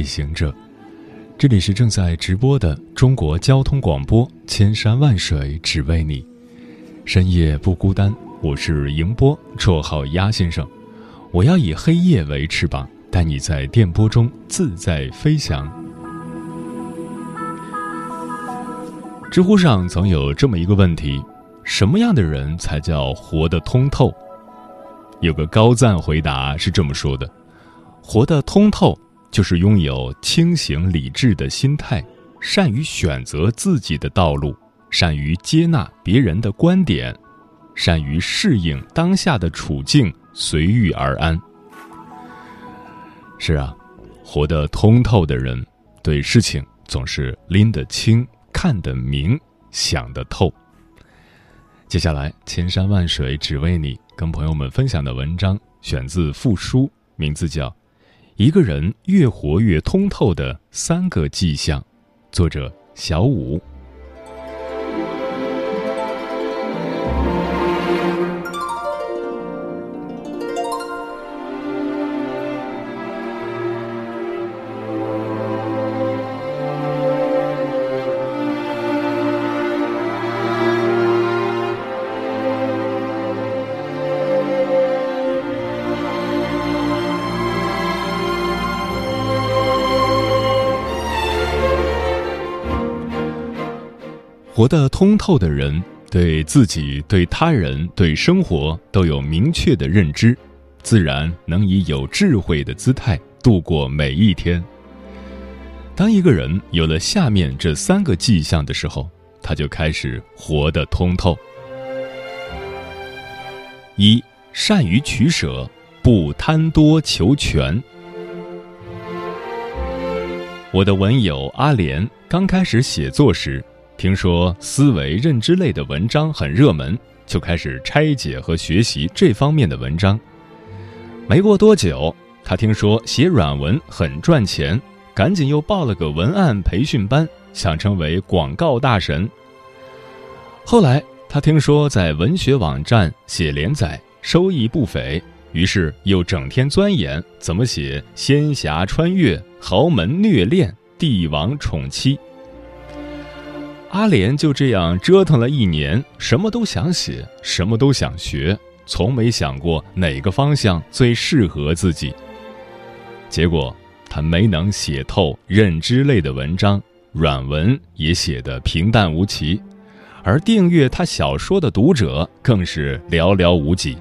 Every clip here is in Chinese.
夜行者，这里是正在直播的中国交通广播，千山万水只为你，深夜不孤单。我是迎波，绰号鸭先生。我要以黑夜为翅膀，带你在电波中自在飞翔。知乎上曾有这么一个问题：什么样的人才叫活得通透？有个高赞回答是这么说的。活得通透，就是拥有清醒理智的心态，善于选择自己的道路，善于接纳别人的观点，善于适应当下的处境，随遇而安。是啊，活得通透的人，对事情总是拎得清、看得明、想得透。接下来，千山万水只为你，跟朋友们分享的文章选自《复书》，名字叫。一个人越活越通透的三个迹象，作者小五。活得通透的人，对自己、对他人、对生活都有明确的认知，自然能以有智慧的姿态度过每一天。当一个人有了下面这三个迹象的时候，他就开始活得通透。一、善于取舍，不贪多求全。我的文友阿莲刚开始写作时。听说思维认知类的文章很热门，就开始拆解和学习这方面的文章。没过多久，他听说写软文很赚钱，赶紧又报了个文案培训班，想成为广告大神。后来他听说在文学网站写连载收益不菲，于是又整天钻研怎么写仙侠穿越、豪门虐恋、帝王宠妻。阿莲就这样折腾了一年，什么都想写，什么都想学，从没想过哪个方向最适合自己。结果，他没能写透认知类的文章，软文也写得平淡无奇，而订阅他小说的读者更是寥寥无几。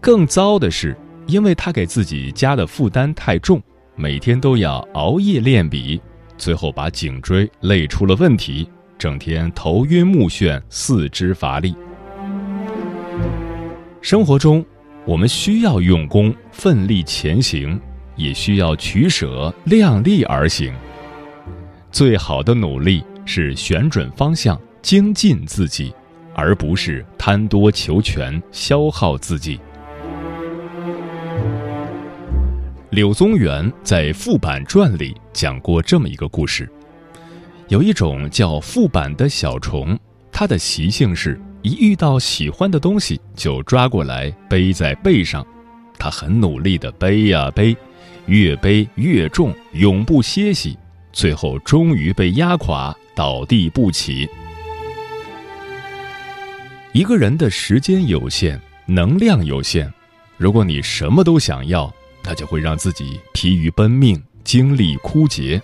更糟的是，因为他给自己加的负担太重，每天都要熬夜练笔。最后把颈椎累出了问题，整天头晕目眩、四肢乏力。生活中，我们需要用功、奋力前行，也需要取舍、量力而行。最好的努力是选准方向、精进自己，而不是贪多求全、消耗自己。柳宗元在《副板传》里讲过这么一个故事：有一种叫副板的小虫，它的习性是一遇到喜欢的东西就抓过来背在背上，它很努力地背呀背，越背越重，永不歇息，最后终于被压垮，倒地不起。一个人的时间有限，能量有限，如果你什么都想要。他就会让自己疲于奔命，精力枯竭。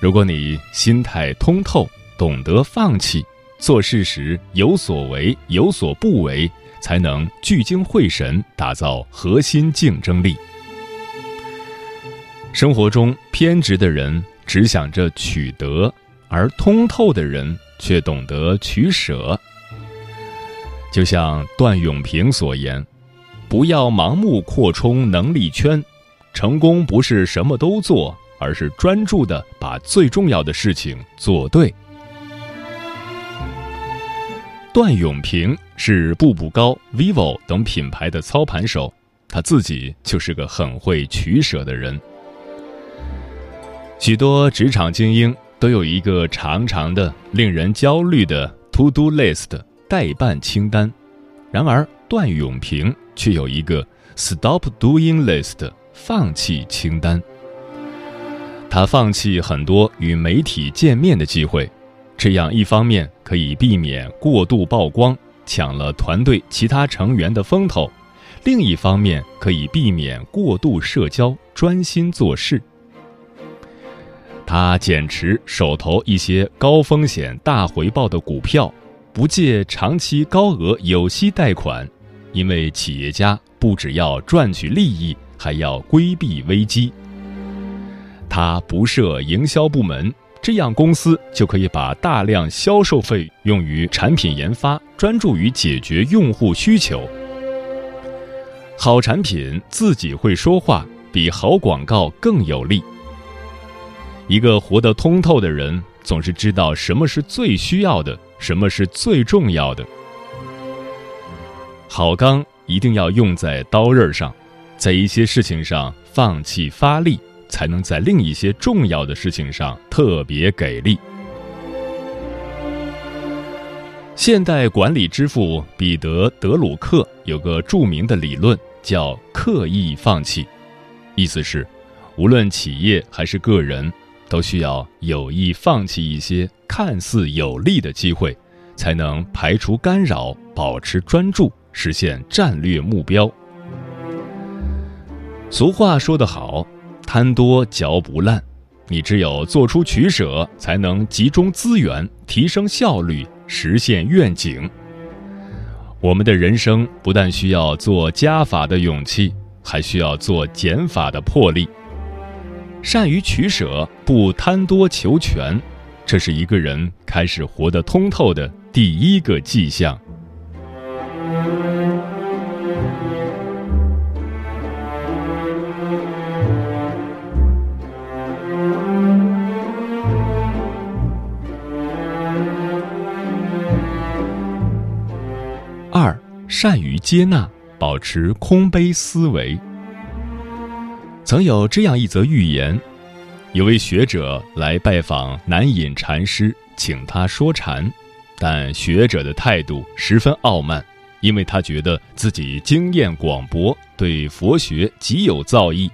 如果你心态通透，懂得放弃，做事时有所为有所不为，才能聚精会神，打造核心竞争力。生活中偏执的人只想着取得，而通透的人却懂得取舍。就像段永平所言。不要盲目扩充能力圈。成功不是什么都做，而是专注的把最重要的事情做对。段永平是步步高、vivo 等品牌的操盘手，他自己就是个很会取舍的人。许多职场精英都有一个长长的、令人焦虑的 to do list 待办清单，然而段永平却有一个 stop doing list 放弃清单。他放弃很多与媒体见面的机会。这样一方面可以避免过度曝光，抢了团队其他成员的风头；另一方面可以避免过度社交，专心做事。他减持手头一些高风险大回报的股票，不借长期高额有息贷款，因为企业家不只要赚取利益，还要规避危机。他不设营销部门。这样，公司就可以把大量销售费用于产品研发，专注于解决用户需求。好产品自己会说话，比好广告更有力。一个活得通透的人，总是知道什么是最需要的，什么是最重要的。好钢一定要用在刀刃上，在一些事情上放弃发力。才能在另一些重要的事情上特别给力。现代管理之父彼得·德鲁克有个著名的理论，叫“刻意放弃”，意思是，无论企业还是个人，都需要有意放弃一些看似有利的机会，才能排除干扰，保持专注，实现战略目标。俗话说得好。贪多嚼不烂，你只有做出取舍，才能集中资源，提升效率，实现愿景。我们的人生不但需要做加法的勇气，还需要做减法的魄力。善于取舍，不贪多求全，这是一个人开始活得通透的第一个迹象。二善于接纳，保持空杯思维。曾有这样一则寓言：有位学者来拜访南隐禅师，请他说禅，但学者的态度十分傲慢，因为他觉得自己经验广博，对佛学极有造诣。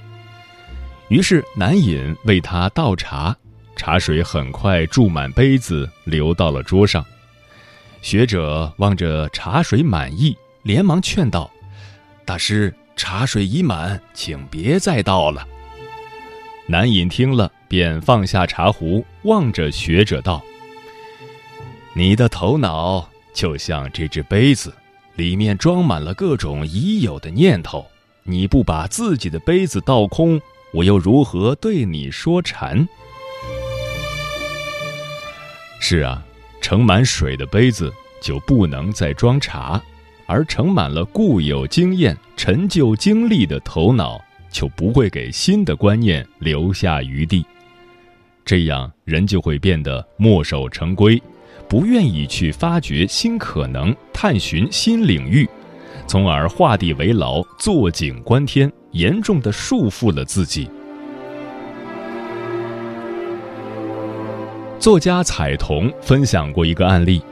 于是南隐为他倒茶，茶水很快注满杯子，流到了桌上。学者望着茶水满意。连忙劝道：“大师，茶水已满，请别再倒了。”南隐听了，便放下茶壶，望着学者道：“你的头脑就像这只杯子，里面装满了各种已有的念头。你不把自己的杯子倒空，我又如何对你说禅？”是啊，盛满水的杯子就不能再装茶。而盛满了固有经验、陈旧经历的头脑，就不会给新的观念留下余地。这样，人就会变得墨守成规，不愿意去发掘新可能、探寻新领域，从而画地为牢、坐井观天，严重的束缚了自己。作家彩童分享过一个案例，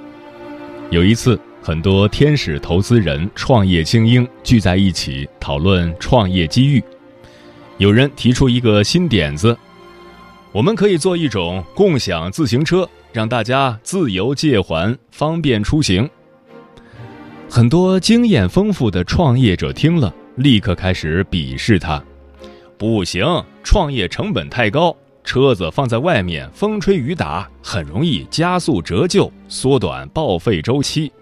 有一次。很多天使投资人、创业精英聚在一起讨论创业机遇。有人提出一个新点子：我们可以做一种共享自行车，让大家自由借还，方便出行。很多经验丰富的创业者听了，立刻开始鄙视他：“不行，创业成本太高，车子放在外面，风吹雨打，很容易加速折旧，缩短报废周期。”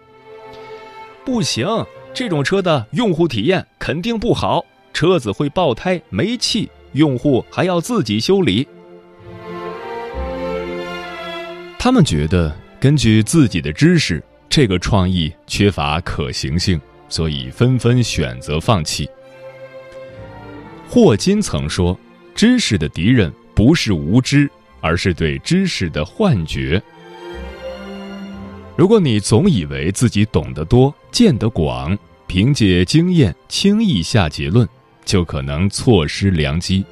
不行，这种车的用户体验肯定不好，车子会爆胎、没气，用户还要自己修理。他们觉得，根据自己的知识，这个创意缺乏可行性，所以纷纷选择放弃。霍金曾说：“知识的敌人不是无知，而是对知识的幻觉。”如果你总以为自己懂得多、见得广，凭借经验轻易下结论，就可能错失良机；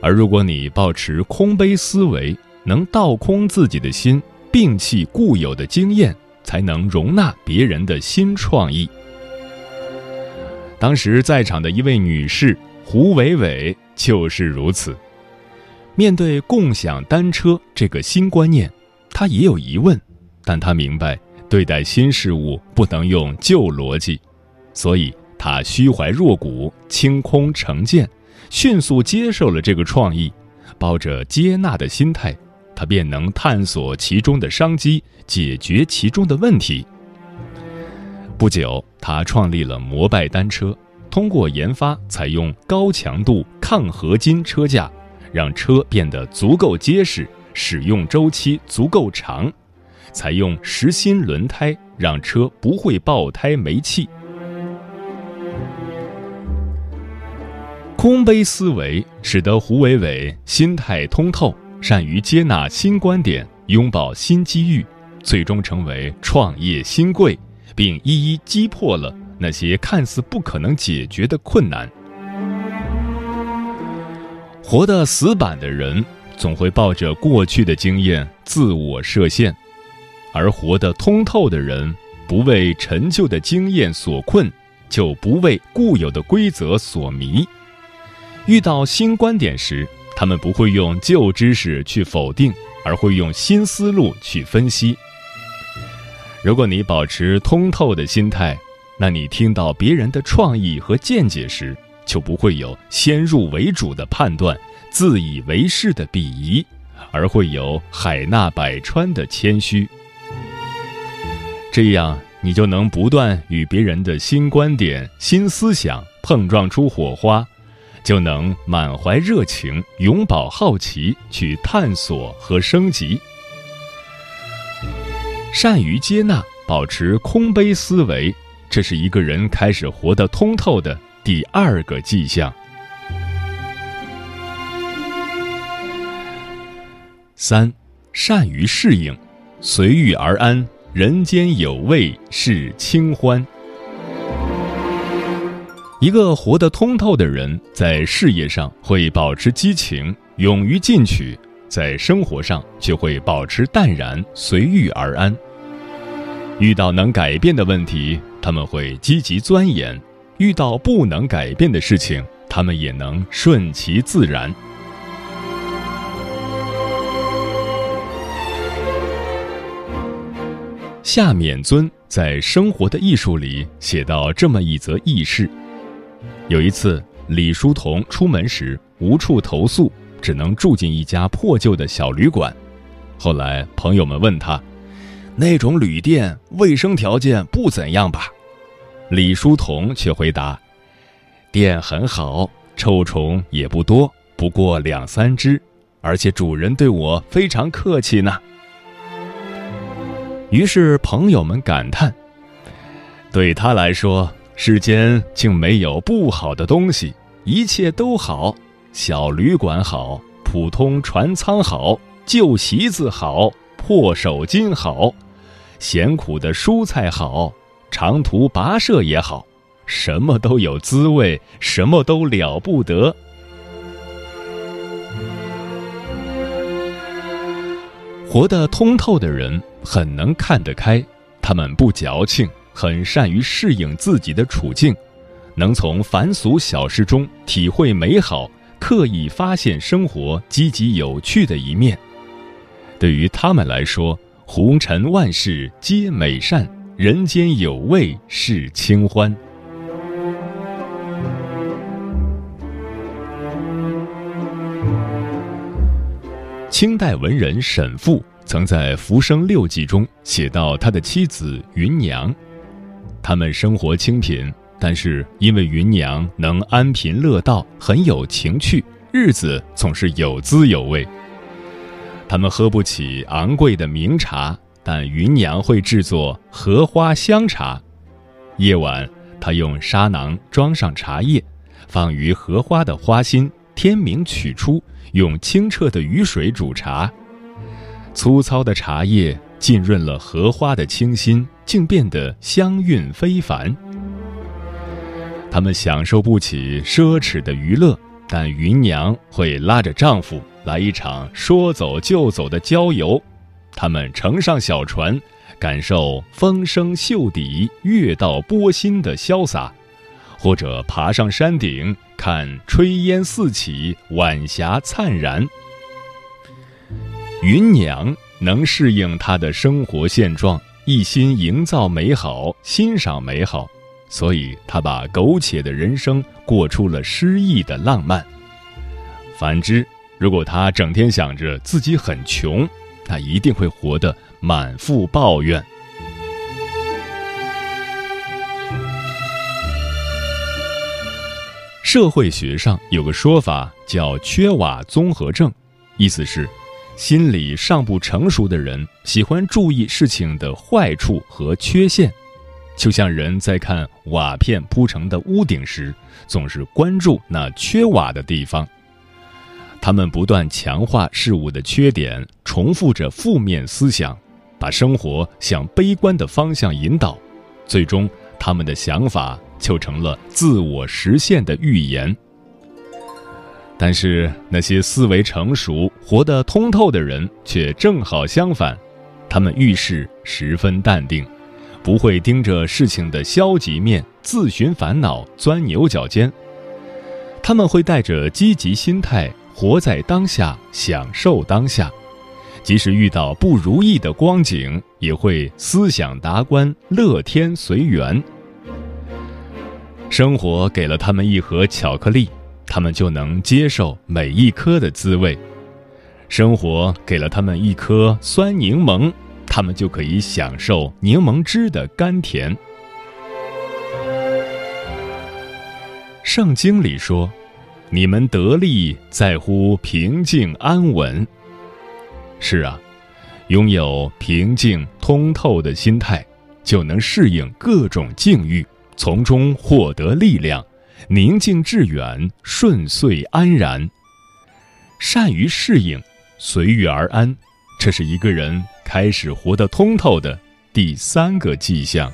而如果你保持空杯思维，能倒空自己的心，摒弃固有的经验，才能容纳别人的新创意。当时在场的一位女士。胡伟伟就是如此。面对共享单车这个新观念，她也有疑问，但她明白对待新事物不能用旧逻辑，所以她虚怀若谷、清空成见，迅速接受了这个创意，抱着接纳的心态，他便能探索其中的商机，解决其中的问题。不久，他创立了摩拜单车。通过研发采用高强度抗合金车架，让车变得足够结实，使用周期足够长；采用实心轮胎，让车不会爆胎没气。空杯思维使得胡伟伟心态通透，善于接纳新观点，拥抱新机遇，最终成为创业新贵，并一一击破了。那些看似不可能解决的困难，活得死板的人总会抱着过去的经验自我设限，而活得通透的人不为陈旧的经验所困，就不为固有的规则所迷。遇到新观点时，他们不会用旧知识去否定，而会用新思路去分析。如果你保持通透的心态，那你听到别人的创意和见解时，就不会有先入为主的判断、自以为是的鄙夷，而会有海纳百川的谦虚。这样，你就能不断与别人的新观点、新思想碰撞出火花，就能满怀热情、永葆好奇，去探索和升级。善于接纳，保持空杯思维。这是一个人开始活得通透的第二个迹象。三，善于适应，随遇而安，人间有味是清欢。一个活得通透的人，在事业上会保持激情，勇于进取；在生活上却会保持淡然，随遇而安。遇到能改变的问题。他们会积极钻研，遇到不能改变的事情，他们也能顺其自然。夏勉尊在《生活的艺术》里写到这么一则轶事：有一次，李叔同出门时无处投宿，只能住进一家破旧的小旅馆。后来，朋友们问他。那种旅店卫生条件不怎样吧？李叔同却回答：“店很好，臭虫也不多，不过两三只，而且主人对我非常客气呢。”于是朋友们感叹：“对他来说，世间竟没有不好的东西，一切都好。小旅馆好，普通船舱好，旧席子好。”破手巾好，咸苦的蔬菜好，长途跋涉也好，什么都有滋味，什么都了不得。活得通透的人很能看得开，他们不矫情，很善于适应自己的处境，能从凡俗小事中体会美好，刻意发现生活积极有趣的一面。对于他们来说，红尘万事皆美善，人间有味是清欢。清代文人沈复曾在《浮生六记》中写到他的妻子芸娘，他们生活清贫，但是因为芸娘能安贫乐道，很有情趣，日子总是有滋有味。他们喝不起昂贵的名茶，但芸娘会制作荷花香茶。夜晚，他用沙囊装上茶叶，放于荷花的花心，天明取出，用清澈的雨水煮茶。粗糙的茶叶浸润了荷花的清新，竟变得香韵非凡。他们享受不起奢侈的娱乐，但芸娘会拉着丈夫来一场说走就走的郊游。他们乘上小船，感受风声袖底、月到波心的潇洒，或者爬上山顶看炊烟四起、晚霞灿然。芸娘能适应她的生活现状，一心营造美好、欣赏美好，所以他把苟且的人生过出了诗意的浪漫。反之，如果他整天想着自己很穷，他一定会活得满腹抱怨。社会学上有个说法叫“缺瓦综合症”，意思是，心理尚不成熟的人喜欢注意事情的坏处和缺陷，就像人在看瓦片铺成的屋顶时，总是关注那缺瓦的地方。他们不断强化事物的缺点，重复着负面思想，把生活向悲观的方向引导，最终他们的想法就成了自我实现的预言。但是那些思维成熟、活得通透的人却正好相反，他们遇事十分淡定，不会盯着事情的消极面自寻烦恼、钻牛角尖，他们会带着积极心态。活在当下，享受当下，即使遇到不如意的光景，也会思想达观，乐天随缘。生活给了他们一盒巧克力，他们就能接受每一颗的滋味；生活给了他们一颗酸柠檬，他们就可以享受柠檬汁的甘甜。圣经里说。你们得利在乎平静安稳。是啊，拥有平静通透的心态，就能适应各种境遇，从中获得力量，宁静致远，顺遂安然。善于适应，随遇而安，这是一个人开始活得通透的第三个迹象。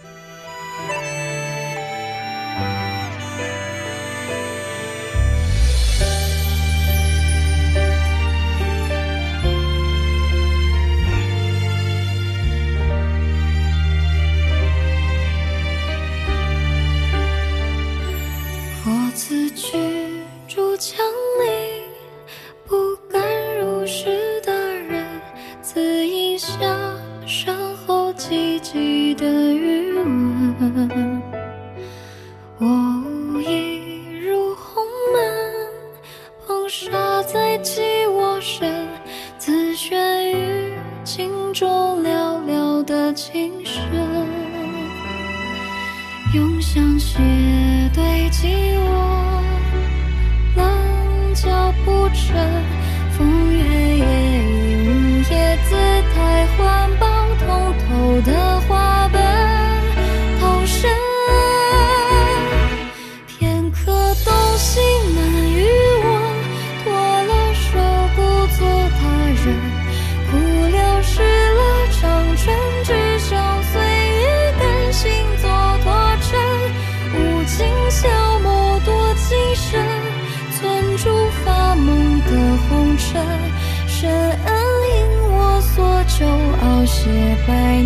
百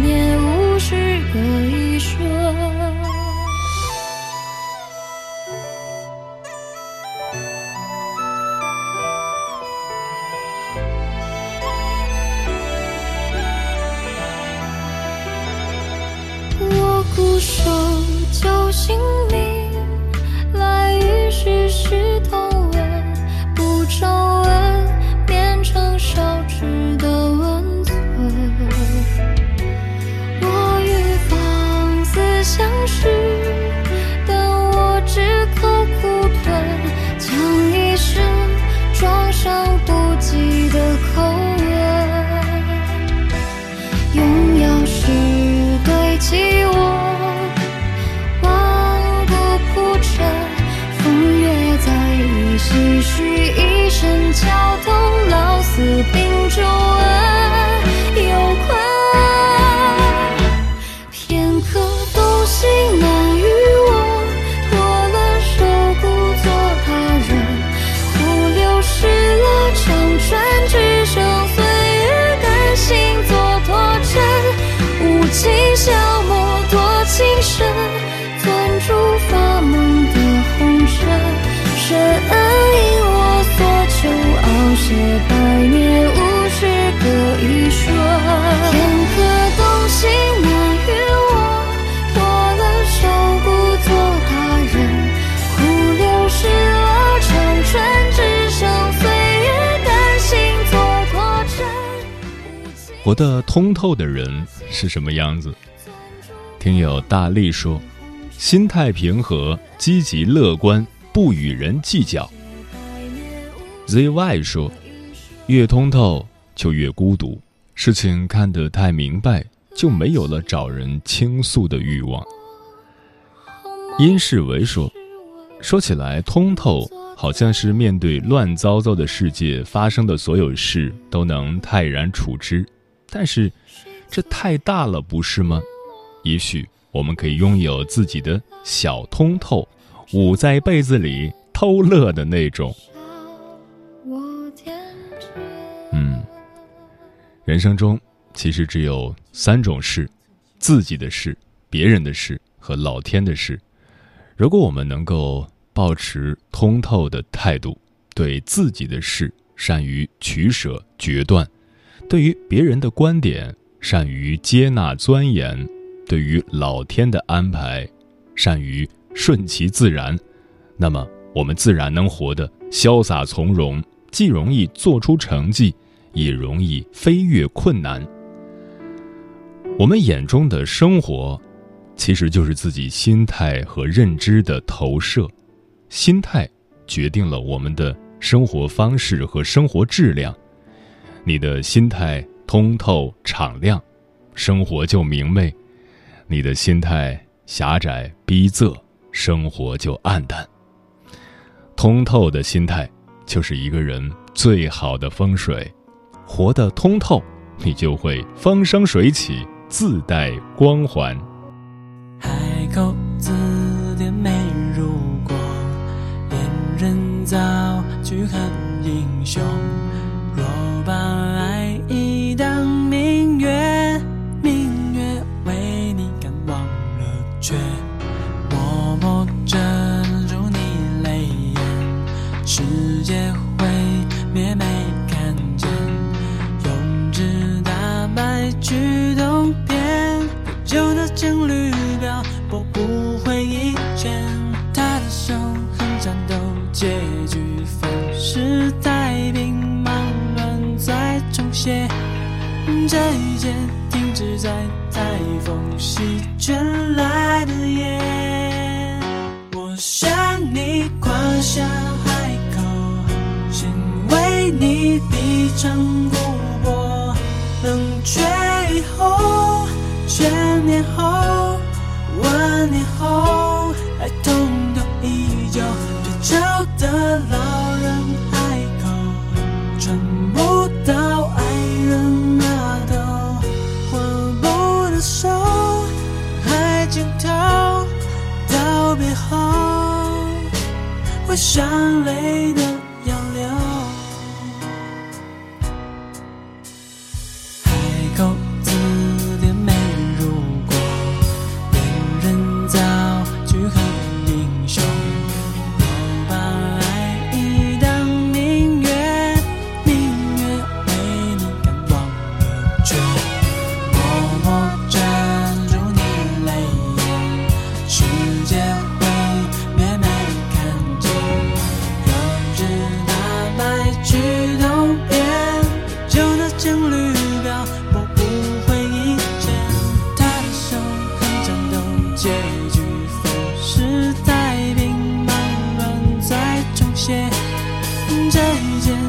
活得通透的人是什么样子？听友大力说，心态平和，积极乐观。不与人计较。ZY 说：“越通透就越孤独，事情看得太明白，就没有了找人倾诉的欲望。”殷世维说：“说起来，通透好像是面对乱糟糟的世界发生的所有事都能泰然处之，但是这太大了，不是吗？也许我们可以拥有自己的小通透。”捂在被子里偷乐的那种。嗯，人生中其实只有三种事：自己的事、别人的事和老天的事。如果我们能够保持通透的态度，对自己的事善于取舍决断，对于别人的观点善于接纳钻研，对于老天的安排善于。顺其自然，那么我们自然能活得潇洒从容，既容易做出成绩，也容易飞跃困难。我们眼中的生活，其实就是自己心态和认知的投射。心态决定了我们的生活方式和生活质量。你的心态通透敞亮，生活就明媚；你的心态狭窄逼仄。生活就暗淡。通透的心态就是一个人最好的风水，活得通透，你就会风生水起，自带光环。海口自世界毁灭没看见，用纸打败去动片，旧的情侣表我不会一见。他的手很颤抖，结局分是太平，忙乱再重写。这一切停止在低唱古柏，冷却以后，千年后，万年后，爱痛都依旧。退潮的老人海口，穿不到爱人那头，握不的手，海尽头，道别后，会伤泪的。看见。